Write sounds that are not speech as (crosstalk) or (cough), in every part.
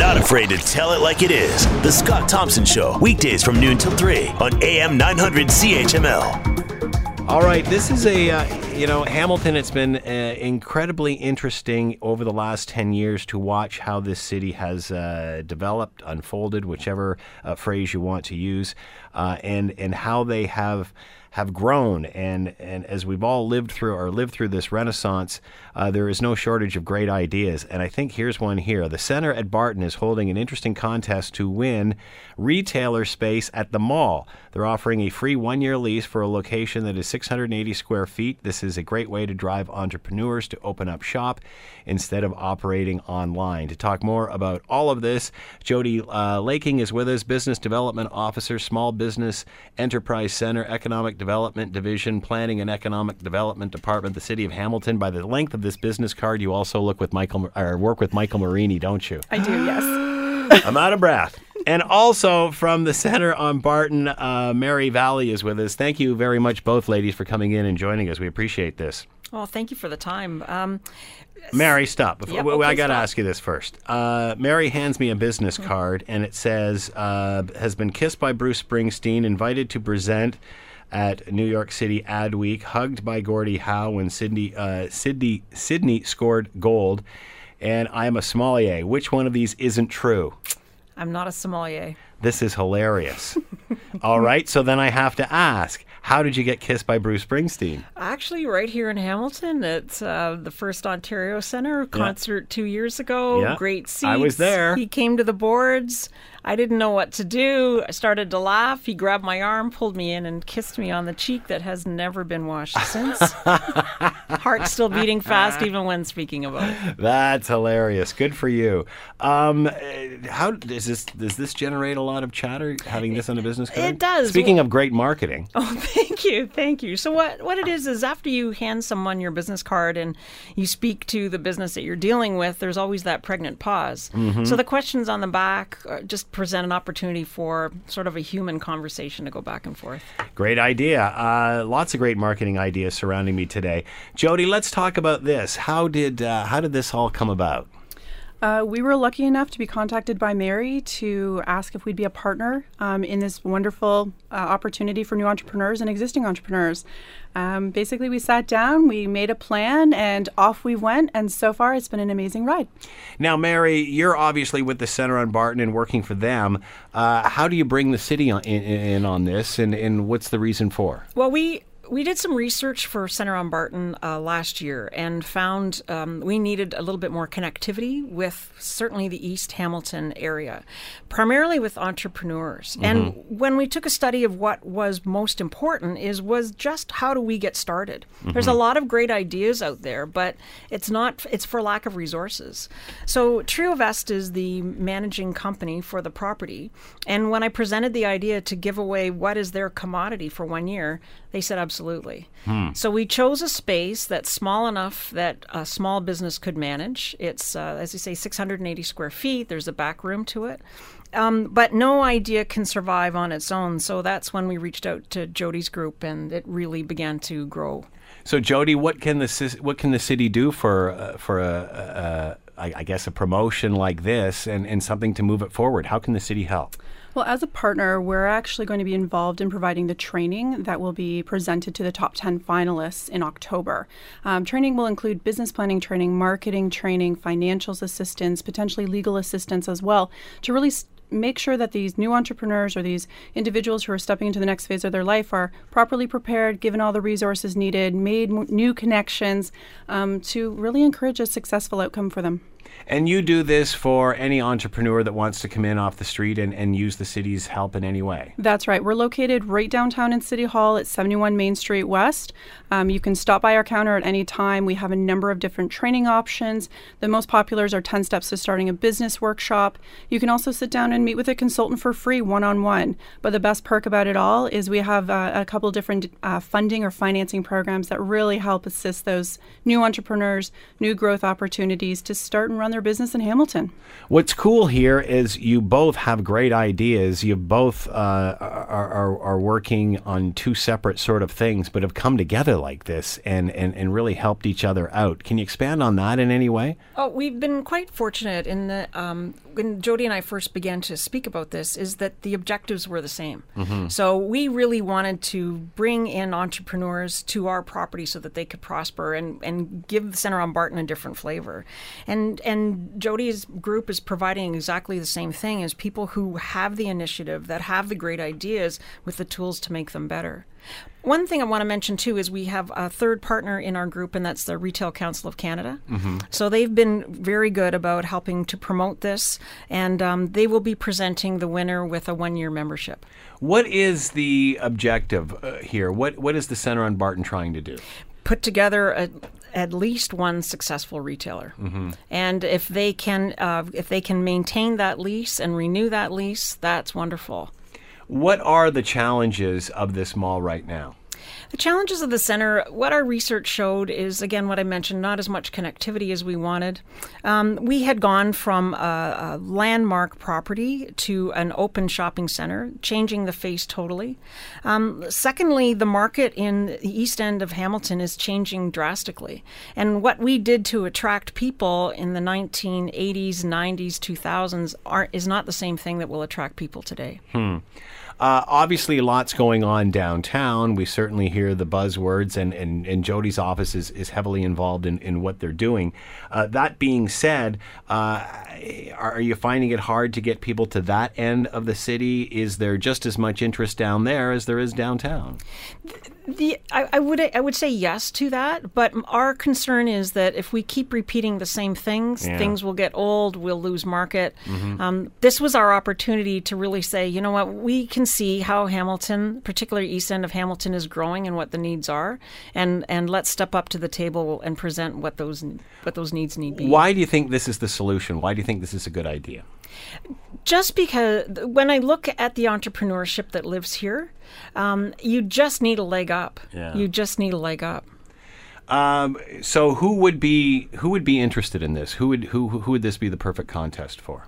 not afraid to tell it like it is. The Scott Thompson Show, weekdays from noon till 3 on AM 900 CHML. All right, this is a, uh, you know, Hamilton, it's been uh, incredibly interesting over the last 10 years to watch how this city has uh, developed, unfolded, whichever uh, phrase you want to use, uh, and, and how they have have grown. And, and as we've all lived through or lived through this renaissance, uh, there is no shortage of great ideas. And I think here's one here. The center at Barton is holding an interesting contest to win retailer space at the mall. They're offering a free one year lease for a location that is 680 square feet. This is a great way to drive entrepreneurs to open up shop instead of operating online. To talk more about all of this, Jody uh, Laking is with us, Business Development Officer, Small Business Enterprise Center, Economic Development Division, Planning and Economic Development Department, the City of Hamilton. By the length of this business card, you also look with Michael or work with Michael Marini, don't you? I do, yes. (gasps) I'm out of breath. And also from the center on Barton, uh, Mary Valley is with us. Thank you very much, both ladies, for coming in and joining us. We appreciate this. Well, thank you for the time. Um, Mary, stop. Yep, Well, I got to ask you this first. Uh, Mary hands me a business Hmm. card, and it says, uh, has been kissed by Bruce Springsteen, invited to present at New York City Ad Week, hugged by Gordie Howe when Sidney, uh, Sidney, Sidney scored gold, and I'm a sommelier. Which one of these isn't true? I'm not a sommelier. This is hilarious. (laughs) All right, so then I have to ask, how did you get kissed by Bruce Springsteen? Actually, right here in Hamilton, at uh, the First Ontario Centre concert two years ago. Yeah, Great seats. I was there. He came to the boards. I didn't know what to do. I started to laugh. He grabbed my arm, pulled me in, and kissed me on the cheek that has never been washed (laughs) since. Heart still beating fast, even when speaking about it. That's hilarious. Good for you. Um, how does this does this generate a lot of chatter? Having this on a business card. It does. Speaking of great marketing, (laughs) Oh, thank you, thank you. So what what it is is after you hand someone your business card and you speak to the business that you're dealing with, there's always that pregnant pause. So the questions on the back uh, just present an opportunity for sort of a human conversation to go back and forth. great idea. Uh, lots of great marketing ideas surrounding me today. Jody, let's talk about this. How did uh, how did this all come about? Uh, we were lucky enough to be contacted by Mary to ask if we'd be a partner um, in this wonderful uh, opportunity for new entrepreneurs and existing entrepreneurs. Um, basically, we sat down, we made a plan, and off we went. And so far, it's been an amazing ride. Now, Mary, you're obviously with the Center on Barton and working for them. Uh, how do you bring the city on, in, in on this, and, and what's the reason for? Well, we we did some research for Center on Barton uh, last year and found um, we needed a little bit more connectivity with certainly the East Hamilton area, primarily with entrepreneurs. And when we took a study of what was most important is was just how do we get started? There's a lot of great ideas out there, but it's not it's for lack of resources. So TrioVest is the managing company for the property, and when I presented the idea to give away what is their commodity for one year, they said absolutely. So we chose a space that's small enough that a small business could manage. It's, uh, as you say, 680 square feet. There's a back room to it. Um, but no idea can survive on its own. So that's when we reached out to Jody's group and it really began to grow. So, Jody, what can the what can the city do for uh, for a, a, a I I guess a promotion like this and, and something to move it forward? How can the city help? Well, as a partner, we're actually going to be involved in providing the training that will be presented to the top 10 finalists in October. Um, training will include business planning training, marketing training, financials assistance, potentially legal assistance as well, to really make sure that these new entrepreneurs or these individuals who are stepping into the next phase of their life are properly prepared, given all the resources needed, made m- new connections um, to really encourage a successful outcome for them. And you do this for any entrepreneur that wants to come in off the street and, and use the city's help in any way. That's right. We're located right downtown in City Hall at 71 Main Street West. Um, you can stop by our counter at any time. We have a number of different training options. The most popular are 10 steps to starting a business workshop. You can also sit down and meet with a consultant for free one on one. But the best perk about it all is we have uh, a couple different uh, funding or financing programs that really help assist those new entrepreneurs, new growth opportunities to start and run their business in Hamilton. What's cool here is you both have great ideas. You both uh, are, are, are working on two separate sort of things, but have come together like this and, and, and really helped each other out. Can you expand on that in any way? Oh, we've been quite fortunate in that um, when Jody and I first began to speak about this, is that the objectives were the same. Mm-hmm. So we really wanted to bring in entrepreneurs to our property so that they could prosper and, and give the Center on Barton a different flavor. And and Jody's group is providing exactly the same thing as people who have the initiative, that have the great ideas with the tools to make them better. One thing I want to mention too is we have a third partner in our group, and that's the Retail Council of Canada. Mm-hmm. So they've been very good about helping to promote this, and um, they will be presenting the winner with a one year membership. What is the objective uh, here? What What is the Center on Barton trying to do? Put together a, at least one successful retailer, mm-hmm. and if they can, uh, if they can maintain that lease and renew that lease, that's wonderful. What are the challenges of this mall right now? The challenges of the center, what our research showed is, again, what I mentioned, not as much connectivity as we wanted. Um, we had gone from a, a, landmark property to an open shopping center, changing the face totally. Um, secondly, the market in the east end of Hamilton is changing drastically. And what we did to attract people in the 1980s, 90s, 2000s are, is not the same thing that will attract people today. Hmm. Uh, obviously, lots going on downtown. We certainly hear the buzzwords, and, and, and Jody's office is, is heavily involved in, in what they're doing. Uh, that being said, uh, are you finding it hard to get people to that end of the city? Is there just as much interest down there as there is downtown? The, I, I, would I would say yes to that, but our concern is that if we keep repeating the same things, yeah. things will get old. We'll lose market. Mm-hmm. Um, this was our opportunity to really say, you know what, we can see how Hamilton, particularly east end of Hamilton, is growing and what the needs are, and and let's step up to the table and present what those what those needs need be. Why do you think this is the solution? Why do you think this is a good idea? Just because when I look at the entrepreneurship that lives here, um, you just need a leg up. Yeah. You just need a leg up. Um, so who would be who would be interested in this? Who would who who would this be the perfect contest for?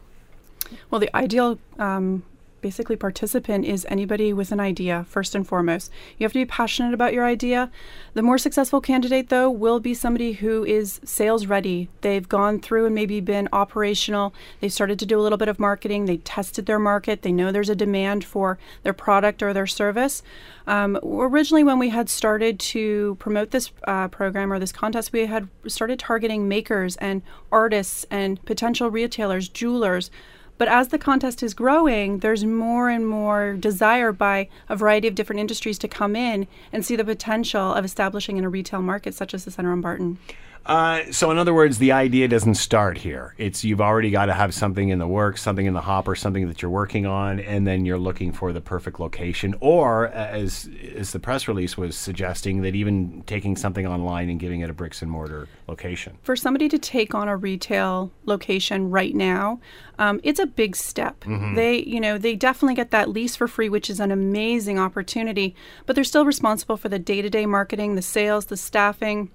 Well, the ideal um, basically participant is anybody with an idea first and foremost. You have to be passionate about your idea. The more successful candidate though will be somebody who is sales ready. They've gone through and maybe been operational. They've started to do a little bit of marketing. They tested their market. They know there's a demand for their product or their service. Um, originally when we had started to promote this uh, program or this contest we had started targeting makers and artists and potential retailers jewelers but as the contest is growing, there's more and more desire by a variety of different industries to come in and see the potential of establishing in a retail market such as the Center on Barton. Uh, so, in other words, the idea doesn't start here. It's you've already got to have something in the works, something in the hopper, something that you're working on, and then you're looking for the perfect location. Or, as as the press release was suggesting, that even taking something online and giving it a bricks and mortar location. For somebody to take on a retail location right now, um, it's a big step. Mm-hmm. They, you know, they definitely get that lease for free, which is an amazing opportunity. But they're still responsible for the day-to-day marketing, the sales, the staffing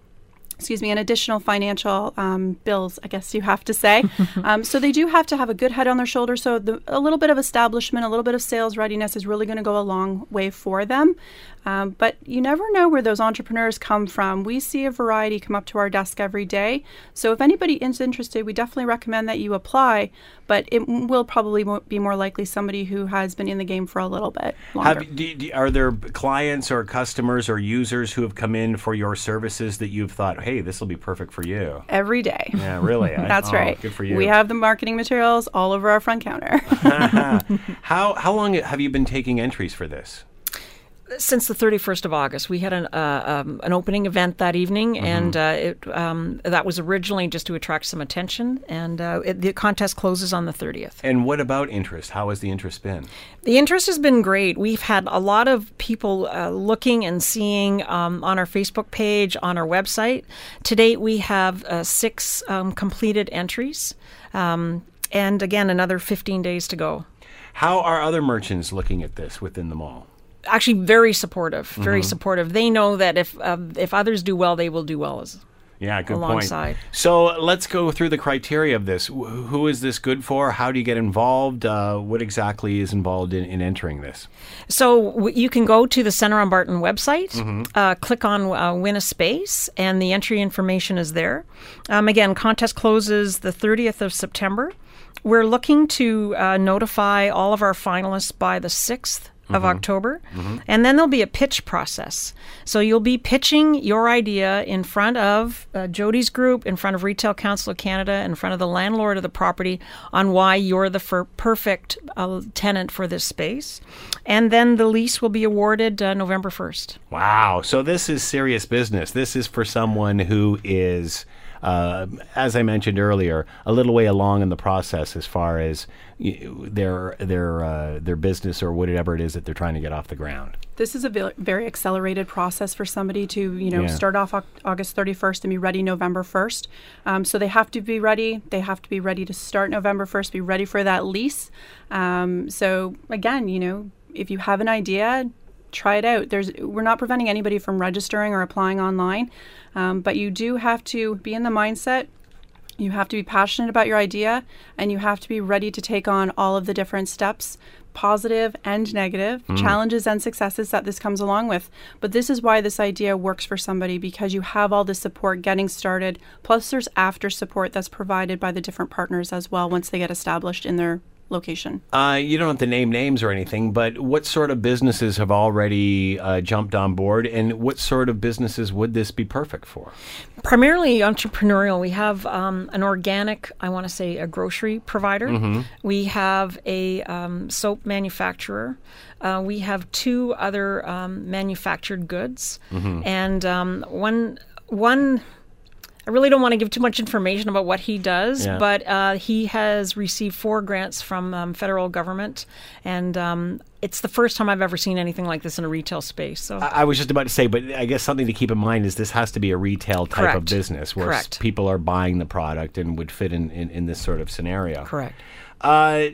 excuse me, and additional financial um, bills, I guess you have to say. (laughs) um, so they do have to have a good head on their shoulders. So the, a little bit of establishment, a little bit of sales readiness is really going to go a long way for them. Um, but you never know where those entrepreneurs come from. We see a variety come up to our desk every day. So if anybody is interested, we definitely recommend that you apply. But it will probably be more likely somebody who has been in the game for a little bit longer. Have, do, do, are there clients or customers or users who have come in for your services that you've thought, hey, this will be perfect for you? Every day. Yeah, really. (laughs) That's oh, right. Good for you. We have the marketing materials all over our front counter. (laughs) how how long have you been taking entries for this? Since the 31st of August. We had an uh, um, an opening event that evening, mm-hmm. and uh, it um, that was originally just to attract some attention. And uh, it, the contest closes on the 30th. And what about interest? How has the interest been? The interest has been great. We've had a lot of people uh, looking and seeing um, on our Facebook page, on our website. To date, we have uh, six um, completed entries, um, and again, another 15 days to go. How are other merchants looking at this within the mall? Actually very supportive, very mm-hmm. supportive. They know that if uh, if others do well, they will do well as Yeah, good alongside. point. So let's go through the criteria of this. Wh- Who is this good for? How do you get involved? Uh, what exactly is involved in, in entering this? So w- you can go to the Center on Barton website, Mm-hmm. uh, click on uh, Win a Space, and the entry information is there. Um, again, contest closes the 30th of September. We're looking to uh, notify all of our finalists by the 6th of October, and then there'll be a pitch process. So you'll be pitching your idea in front of uh, Jody's group, in front of Retail Council of Canada, in front of the landlord of the property on why you're the fir- perfect uh, tenant for this space. And then the lease will be awarded uh, November 1st. Wow. So this is serious business. This is for someone who is, uh, as I mentioned earlier, a little way along in the process as far as their their uh, their business or whatever it is that they're trying to get off the ground. This is a very accelerated process for somebody to, you know, Yeah. start off August 31st and be ready November 1st. Um, so they have to be ready. They have to be ready to start November 1st, be ready for that lease. Um, so again, you know, if you have an idea, try it out. There's we're not preventing anybody from registering or applying online, um, but you do have to be in the mindset you have to be passionate about your idea and you have to be ready to take on all of the different steps, positive and negative, challenges and successes that this comes along with. But this is why this idea works for somebody because you have all the support getting started. Plus, there's after support that's provided by the different partners as well once they get established in their location. Uh, you don't have to name names or anything, but what sort of businesses have already uh, jumped on board, and what sort of businesses would this be perfect for? primarily entrepreneurial. We have um, an organic, I want to say, a grocery provider. We have a um, soap manufacturer. Uh, we have two other um, manufactured goods, and um, one one. I really don't want to give too much information about what he does, Yeah. but uh, he has received four grants from um, federal government, and um, it's the first time I've ever seen anything like this in a retail space. So I I was just about to say, but I guess something to keep in mind is this has to be a retail type of business where Correct. people are buying the product and would fit in, in, in this sort of scenario. correct. Uh,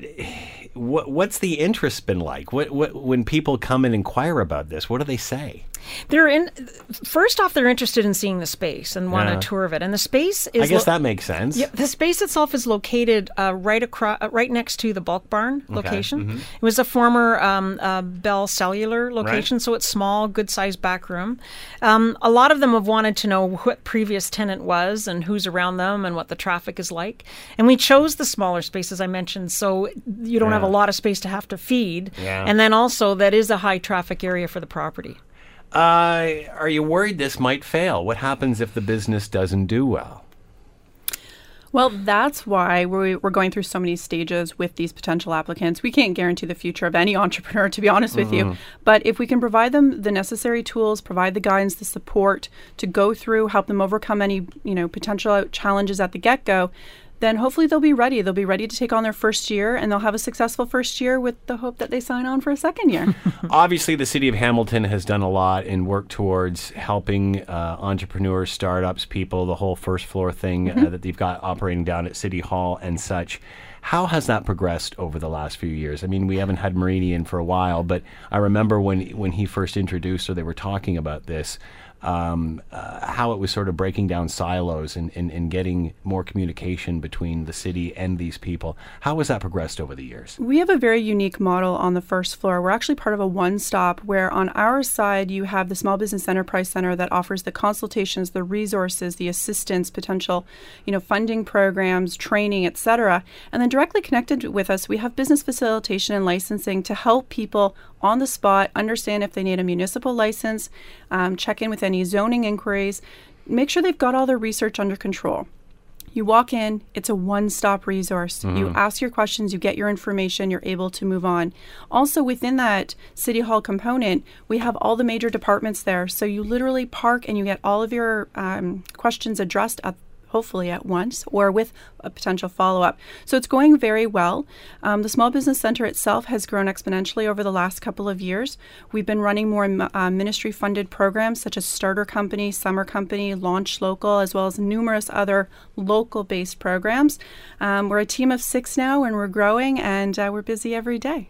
what, what's the interest been like? What, what when people come and inquire about this, what do they say? They're in. First off, they're interested in seeing the space and want Yeah. a tour of it. And the space is. I guess lo- that makes sense. Yeah, the space itself is located uh, right across, uh, right next to the bulk barn location. mm-hmm. It was a former um, uh, Bell Cellular location, so it's small, good-sized back room. Um, a lot of them have wanted to know what previous tenant was and who's around them and what the traffic is like. And we chose the smaller space, as I mentioned, so you don't have a lot of space to have to feed. Yeah. And then also that is a high traffic area for the property. Uh, are you worried this might fail? What happens if the business doesn't do well? Well, that's why we're, we're going through so many stages with these potential applicants. We can't guarantee the future of any (laughs) entrepreneur, to be honest with you. But if we can provide them the necessary tools, provide the guidance, the support to go through, help them overcome any you know potential challenges at the get go, then hopefully they'll be ready. They'll be ready to take on their first year, and they'll have a successful first year with the hope that they sign on for a second year. (laughs) Obviously, the city of Hamilton has done a lot and worked towards helping uh, entrepreneurs, startups, people, the whole first floor thing uh, that they've got operating down at City Hall and such. How has that progressed over the last few years? I mean, we haven't had Marini in for a while, but I remember when when he first introduced or they were talking about this, um, uh, how it was sort of breaking down silos and, and, and getting more communication between the city and these people. How has that progressed over the years? We have a very unique model on the first floor. We're actually part of a one stop where on our side you have the Small Business Enterprise Center that offers the consultations, the resources, the assistance, potential, you know, funding programs, training, etc. And then directly connected with us, we have business facilitation and licensing to help people on the spot understand if they need a municipal license, um, check in with any zoning inquiries, make sure they've got all their research under control. You walk in, it's a one stop resource. You ask your questions, you get your information, you're able to move on. Also, within that City Hall component, we have all the major departments there. So you literally park and you get all of your um, questions addressed at hopefully at once or with a potential follow up. So it's going very well. Um, the Small Business Center itself has grown exponentially over the last couple of years. We've been running more uh, ministry funded programs such as Starter Company, Summer Company, Launch Local, as well as numerous other local based programs. Um, we're a team of six now and we're growing and uh, we're busy every day.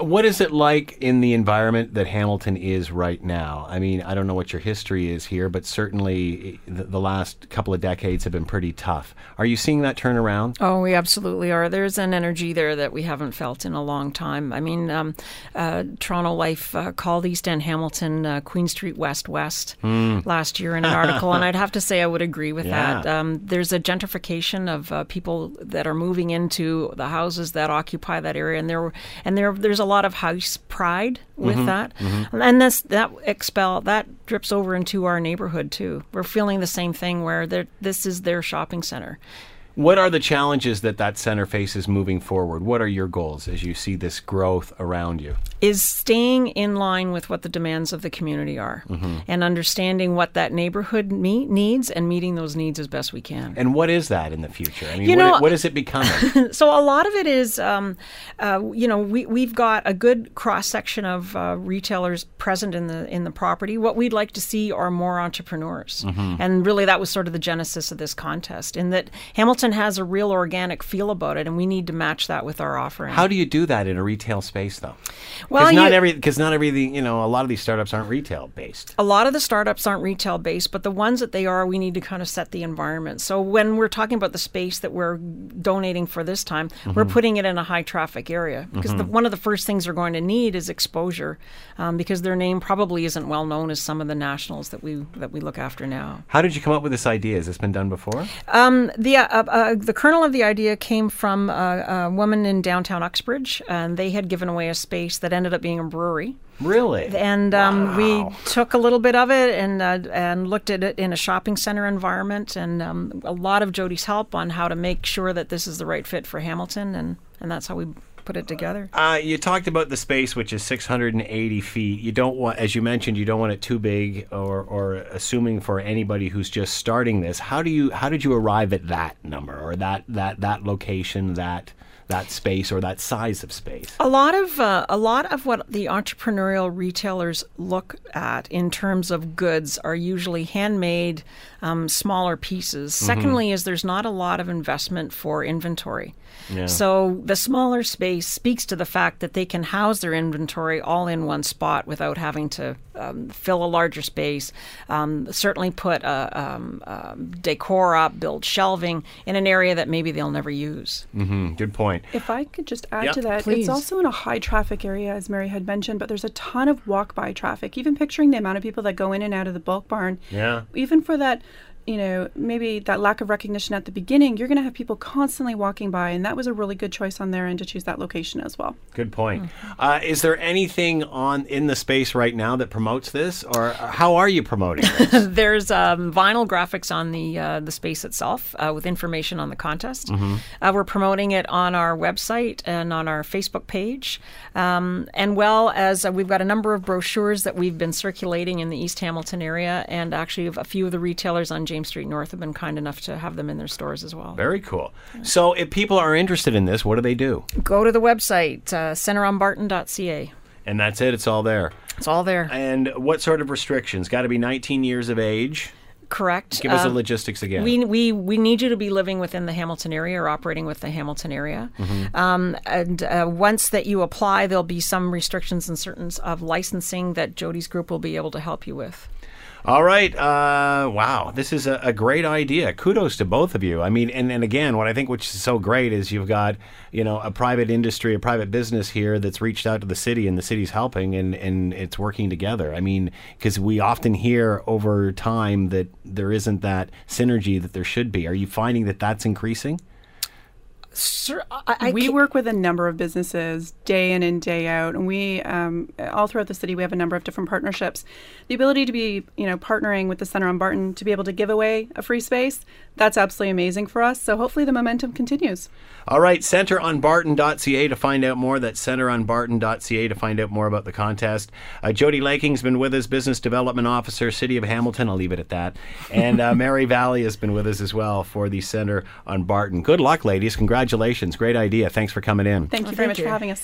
What is it like in the environment that Hamilton is right now? I mean, I don't know what your history is here, but certainly the, the last couple of decades have been pretty tough. Are you seeing that turn around? Oh, we absolutely are. There's an energy there that we haven't felt in a long time. I mean, um, uh, Toronto Life uh, called East End Hamilton uh, Queen Street West West last year in an article, and I'd have to say I would agree with Yeah. that. Um, there's a gentrification of uh, people that are moving into the houses that occupy that area, and there and there there's a lot of house pride with mm-hmm. that, mm-hmm. and this that expel that drips over into our neighborhood too. We're feeling the same thing where this is their shopping center. What are the challenges that that center faces moving forward? What are your goals as you see this growth around you? is staying in line with what the demands of the community are Mm-hmm. and understanding what that neighborhood me- needs and meeting those needs as best we can. And what is that in the future? I mean, You what, know- what is it becoming? (laughs) so a lot of it is, um, uh, you know, we, we've got a good cross section of uh, retailers present in the in the property. What we'd like to see are more entrepreneurs, Mm-hmm. and really that was sort of the genesis of this contest. In that Hamilton has a real organic feel about it, and we need to match that with our offering. How do you do that in a retail space, though? Well, Because not you- every because not everything you know a lot of these startups aren't retail based. a lot of the startups aren't retail based, but the ones that they are, we need to kind of set the environment. So when we're talking about the space that we're donating for this time, we're putting it in a high traffic area because the, one of the first things they're going to need is exposure, um, because their name probably isn't well known as some of the nationals that we that we look after now. How did you come up with this idea? Has this been done before? The uh, uh, the kernel of the idea came from a, a woman in downtown Uxbridge, and they had given away a space that ended up being a brewery. Really? and um, we took a little bit of it and uh, and looked at it in a shopping center environment, and um, a lot of Jody's help on how to make sure that this is the right fit for Hamilton, and and that's how we put it together. Uh, you talked about the space, which is 680 feet. You don't want, as you mentioned, you don't want it too big, or, or assuming for anybody who's just starting this. How do you, how did you arrive at that number, or that that that location, that that space, or that size of space? A lot of uh, a lot of what the entrepreneurial retailers look at in terms of goods are usually handmade, um, smaller pieces. Secondly, is there's not a lot of investment for inventory. yeah. So the smaller space speaks to the fact that they can house their inventory all in one spot without having to um, fill a larger space. Um, certainly put a, um, um, decor up, build shelving in an area that maybe they'll never use. Mm-hmm. good point. If I could just add Yeah, to that, please. it's also in a high traffic area, as Mary had mentioned, but there's a ton of walk by traffic. Even picturing the amount of people that go in and out of the bulk barn. Yeah. Even for that, you know, maybe that lack of recognition at the beginning, you're going to have people constantly walking by. And that was a really good choice on their end to choose that location as well. Good point. Uh, is there anything on in the space right now that promotes this, or how are you promoting (laughs) this? There's um, vinyl graphics on the uh, the space itself uh, with information on the contest. Mm-hmm. Uh, we're promoting it on our website and on our Facebook page, um, and well as uh, we've got a number of brochures that we've been circulating in the East Hamilton area, and actually a few of the retailers on James Street North have been kind enough to have them in their stores as well. Very cool. So, if people are interested in this, what do they do? Go to the website uh, centeronbarton.ca. And that's it. It's all there. It's all there. And what sort of restrictions? Got to be 19 years of age. Correct. Give us the Uh, logistics again. We, we we need you to be living within the Hamilton area or operating with the Hamilton area. Mm-hmm. Um, and uh, once that you apply, there'll be some restrictions and certain of licensing that Jody's group will be able to help you with. All right. Uh, wow. This is a, a great idea. Kudos to both of you. I mean, and, and again, what I think which is so great is you've got, you know, a private industry, a private business here that's reached out to the city and the city's helping and, and it's working together. I mean, because we often hear over time that there isn't that synergy that there should be. Are you finding that that's increasing? Sir, I, I we can't- work with a number of businesses day in and day out, and we um, all throughout the city we have a number of different partnerships. The ability to be, you know, partnering with the Center on Barton to be able to give away a free space, that's absolutely amazing for us. So hopefully the momentum continues. All right, centeronbarton.ca to find out more. That's centeronbarton.ca to find out more about the contest. Uh, Jody Laking's been with us, Business Development Officer, City of Hamilton. I'll leave it at that. And uh, (laughs) Mary Valley has been with us as well for the Center on Barton. Good luck, ladies. Congratulations. Great idea. Thanks for coming in. Thank you Well, very thank much you. for having us.